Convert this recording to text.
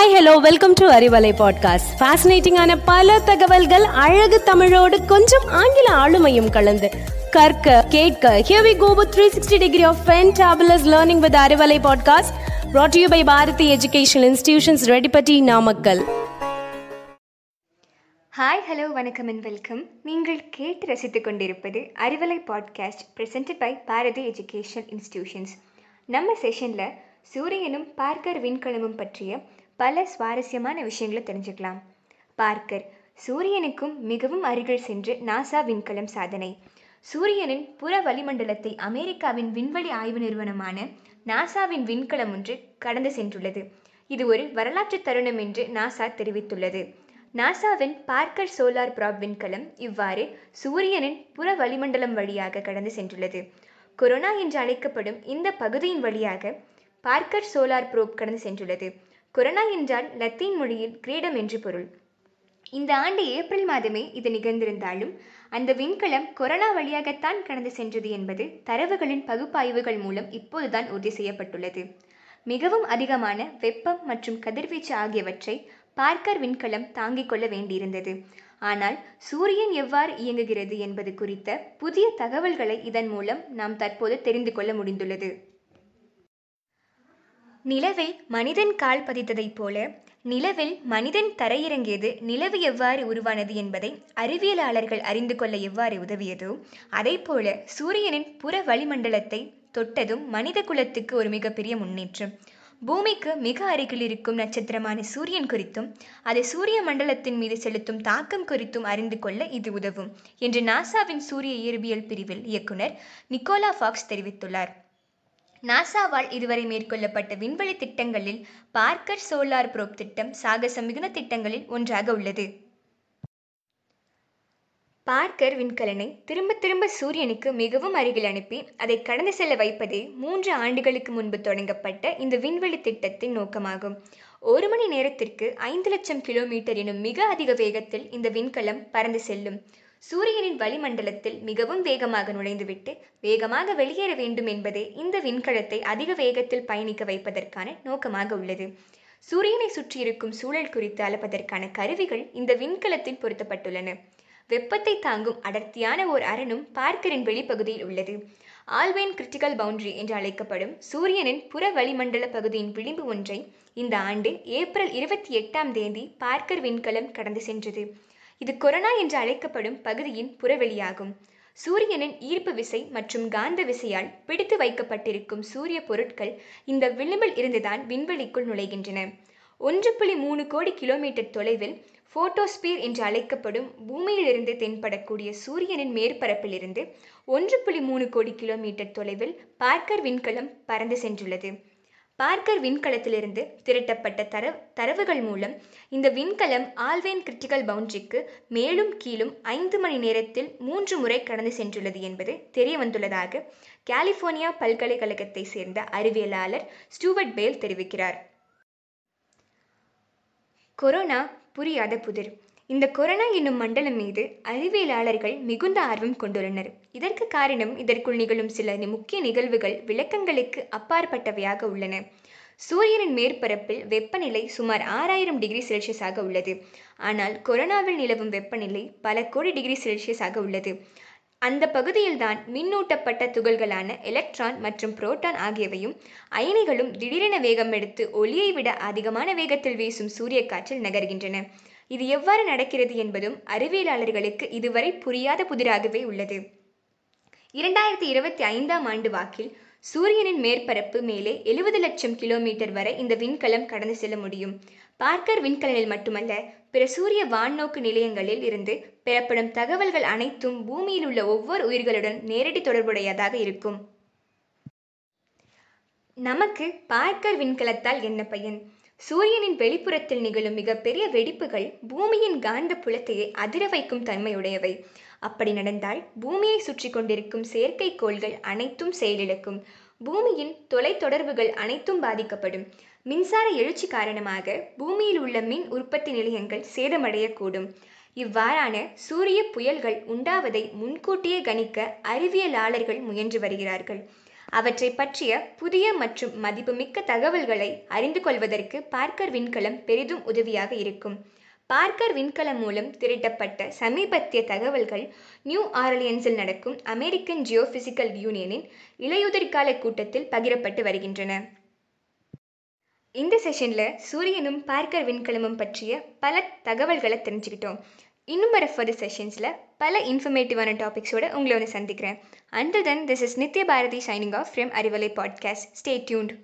Hi hello welcome to Arivalai podcast ஃபேசினேட்டிங்கான பல தகவல்கள் அழகு தமிழோடு கொஞ்சம் ஆங்கில ஆளுமையும் கலந்து. கற்க கேட்க here we go with 360 degree of fantabulous learning with Arivalai podcast brought to you by Bharathi education institutions Reddipatti Namakkal hi hello வணக்கம் அண்ட் வெல்கம் நீங்கள் கேட்டு ரசித்துக் கொண்டிருப்பது Arivalai podcast presented by Bharathi education institutions நம்ம செஷனில் சூரியனும் Parker விண்கலமும் பற்றிய பல சுவாரஸ்யமான விஷயங்களை தெரிஞ்சுக்கலாம். பார்க்கர் சூரியனுக்கும் மிகவும் அருகில் சென்று நாசா விண்கலம் சாதனை. சூரியனின் புற வளிமண்டலத்தை அமெரிக்காவின் விண்வெளி ஆய்வு நிறுவனமான நாசாவின் விண்கலம் ஒன்று கடந்து சென்றுள்ளது. இது ஒரு வரலாற்று தருணம் என்று நாசா தெரிவித்துள்ளது. நாசாவின் பார்க்கர் சோலார் ப்ராப் விண்கலம் இவ்வாறு சூரியனின் புற வளிமண்டலம் வழியாக கடந்து சென்றுள்ளது. கொரோனா என்று அழைக்கப்படும் இந்த பகுதியின் வழியாக பார்க்கர் சோலார் ப்ரோப் கடந்து சென்றுள்ளது. கொரோனா என்றால் லத்தீன் மொழியில் கிரீடம் என்று பொருள். இந்த ஆண்டு ஏப்ரல் மாதமே இது நிகழ்ந்திருந்தாலும் அந்த விண்கலம் கொரோனா வழியாகத்தான் கடந்து சென்றது என்பது தரவுகளின் பகுப்பாய்வுகள் மூலம் இப்போதுதான் உறுதி செய்யப்பட்டுள்ளது. மிகவும் அதிகமான வெப்பம் மற்றும் கதிர்வீச்சு ஆகியவற்றை பார்க்கர் விண்கலம் தாங்கிக் கொள்ள வேண்டியிருந்தது. ஆனால் சூரியன் எவ்வாறு இயங்குகிறது என்பது குறித்த புதிய தகவல்களை இதன் மூலம் நாம் தற்போது தெரிந்து கொள்ள முடிந்துள்ளது. நிலவில் மனிதன் கால் பதித்ததைப் போல நிலவில் மனிதன் தரையிறங்கியது நிலவு எவ்வாறு உருவானது என்பதை அறிவியலாளர்கள் அறிந்து கொள்ள எவ்வாறு உதவியதோ அதைப்போல சூரியனின் புற வளிமண்டலத்தை தொட்டதும் மனித குலத்துக்கு ஒரு மிகப்பெரிய முன்னேற்றம். பூமிக்கு மிக அருகில் இருக்கும் நட்சத்திரமான சூரியன் குறித்தும் அது சூரிய மண்டலத்தின் மீது செலுத்தும் தாக்கம் குறித்தும் அறிந்து கொள்ள இது உதவும் என்று நாசாவின் சூரிய இயற்பியல் பிரிவில் இயக்குனர் நிக்கோலா ஃபாக்ஸ் தெரிவித்துள்ளார். நாசாவால் இதுவரை மேற்கொள்ளப்பட்ட விண்வெளி திட்டங்களில் பார்க்கர் சோலார் புரோப் திட்டம் சாகசம் மிகுந்த திட்டங்களில் ஒன்றாக உள்ளது. பார்க்கர் விண்கலனை திரும்ப திரும்ப சூரியனுக்கு மிகவும் அருகில் அனுப்பி அதை கடந்து செல்ல வைப்பதே மூன்று ஆண்டுகளுக்கு முன்பு தொடங்கப்பட்ட இந்த விண்வெளி திட்டத்தின் நோக்கமாகும். ஒரு மணி நேரத்திற்கு ஐந்து லட்சம் கிலோமீட்டர் எனும் மிக அதிக வேகத்தில் இந்த விண்கலம் பறந்து செல்லும். சூரியனின் வளிமண்டலத்தில் மிகவும் வேகமாக நுழைந்துவிட்டு வேகமாக வெளியேற வேண்டும் என்பதே இந்த விண்கலத்தை அதிக வேகத்தில் பயணிக்க வைப்பதற்கான நோக்கமாக உள்ளது. சூரியனை சுற்றியிருக்கும் சூழல் குறித்து அளப்பதற்கான கருவிகள் இந்த விண்கலத்தில் பொருத்தப்பட்டுள்ளன. வெப்பத்தை தாங்கும் அடர்த்தியான ஓர் அரணும் பார்க்கரின் வெளிப்பகுதியில் உள்ளது. ஆல்வேன் கிரிட்டிக்கல் பவுண்டரி என்று அழைக்கப்படும் சூரியனின் புற வளிமண்டல பகுதியின் விளிம்பு ஒன்றை இந்த ஆண்டு ஏப்ரல் இருபத்தி எட்டாம் தேதி பார்க்கர் விண்கலம் கடந்து சென்றது. இது கொரோனா என்று அழைக்கப்படும் பகுதியின் புறவெளியாகும். சூரியனின் ஈர்ப்பு விசை மற்றும் காந்த விசையால் பிடித்து வைக்கப்பட்டிருக்கும் சூரிய பொருட்கள் இந்த விளிம்பில் இருந்துதான் விண்வெளிக்குள் நுழைகின்றன. ஒன்று புள்ளி மூணு கோடி கிலோமீட்டர் தொலைவில் போட்டோஸ்பியர் என்று அழைக்கப்படும் பூமியிலிருந்து தென்படக்கூடிய சூரியனின் மேற்பரப்பிலிருந்து ஒன்று புள்ளி மூணு கோடி கிலோமீட்டர் தொலைவில் பார்க்கர் விண்கலம் பறந்து சென்றுள்ளது. பார்க்கர் விண்கலத்திலிருந்து திரட்டப்பட்ட தர தரவுகள் மூலம் இந்த விண்கலம் ஆல்வேன் கிரிட்டிக்கல் பவுண்டரிக்கு மேலும் கீழும் ஐந்து மணி நேரத்தில் மூன்று முறை கடந்து சென்றுள்ளது என்பது தெரிய வந்துள்ளதாக கலிபோர்னியா பல்கலைக்கழகத்தை சேர்ந்த அறிவியலாளர் ஸ்டூவர்ட் பேல் தெரிவிக்கிறார். கொரோனா புரியாத புதிர். இந்த கொரோனா என்னும் மண்டலம் மீது அறிவியலாளர்கள் மிகுந்த ஆர்வம் கொண்டுள்ளனர். இதற்கு காரணம் இதற்குள் நிகழும் சில முக்கிய நிகழ்வுகள் விளக்கங்களுக்கு அப்பாற்பட்டவையாக உள்ளன. சூரியனின் மேற்பரப்பில் வெப்பநிலை சுமார் ஆறாயிரம் டிகிரி செல்சியஸாக உள்ளது. ஆனால் கொரோனாவில் நிலவும் வெப்பநிலை பல கோடி டிகிரி செல்சியஸாக உள்ளது. அந்த பகுதியில்தான் மின்னூட்டப்பட்ட துகள்களான எலக்ட்ரான் மற்றும் புரோட்டான் ஆகியவையும் அயனிகளும் திடீரென வேகம் எடுத்து ஒளியை விட அதிகமான வேகத்தில் வீசும் சூரிய காற்றில் நகர்கின்றன. இது எவ்வாறு நடக்கிறது என்பதும் அறிவியலாளர்களுக்கு இதுவரை புரியாத புதிராகவே உள்ளது. இரண்டாயிரத்தி இருபத்தி ஐந்தாம் ஆண்டு வாக்கில் சூரியனின் மேற்பரப்பு மேலே எழுபது லட்சம் கிலோமீட்டர் வரை இந்த விண்கலம் கடந்து செல்ல முடியும். பார்க்கர் விண்கலனில் மட்டுமல்ல பிற சூரிய வான்நோக்கு நிலையங்களில் இருந்து பெறப்படும் தகவல்கள் அனைத்தும் பூமியில் உள்ள ஒவ்வொரு உயிர்களுடன் நேரடி தொடர்புடையதாக இருக்கும். நமக்கு பார்க்கர் விண்கலத்தால் என்ன பயன்? சூரியனின் வெளிப்புறத்தில் நிகழும் மிகப்பெரிய வெடிப்புகள் பூமியின் காந்த புலத்தையே அதிர வைக்கும் தன்மையுடையவை. அப்படி நடந்தால் பூமியை சுற்றி கொண்டிருக்கும் செயற்கைக்கோள்கள் அனைத்தும் செயலிழக்கும். பூமியின் தொலைத்தொடர்புகள் அனைத்தும் பாதிக்கப்படும். மின்சார எழுச்சி காரணமாக பூமியில் உள்ள மின் உற்பத்தி நிலையங்கள் சேதமடையக்கூடும். இவ்வாறான சூரிய புயல்கள் உண்டாவதை முன்கூட்டியே கணிக்க அறிவியலாளர்கள் முயன்று வருகிறார்கள். அவற்றை பற்றிய புதிய மற்றும் மதிப்புமிக்க தகவல்களை அறிந்து கொள்வதற்கு பார்க்கர் விண்கலம் பெரிதும் உதவியாக இருக்கும். பார்க்கர் விண்கலம் மூலம் திரட்டப்பட்ட சமீபத்திய தகவல்கள் நியூ ஆர்லியன்ஸில் நடக்கும் அமெரிக்கன் ஜியோபிசிக்கல் யூனியனின் இலையுதிர்கால கூட்டத்தில் பகிரப்பட்டு வருகின்றன. இந்த செஷனில் சூரியனும் பார்க்கர் விண்கலமும் பற்றிய பல தகவல்களை தெரிஞ்சுக்கிட்டோம். இன்னும் வர ஃபர்தர் செஷன்ஸில் பல இன்ஃபர்மேட்டிவான டாபிக்ஸோட உங்களை வந்து சந்திக்கிறேன். Under then this is Nithya Bharathi signing off from Arivalai podcast stay tuned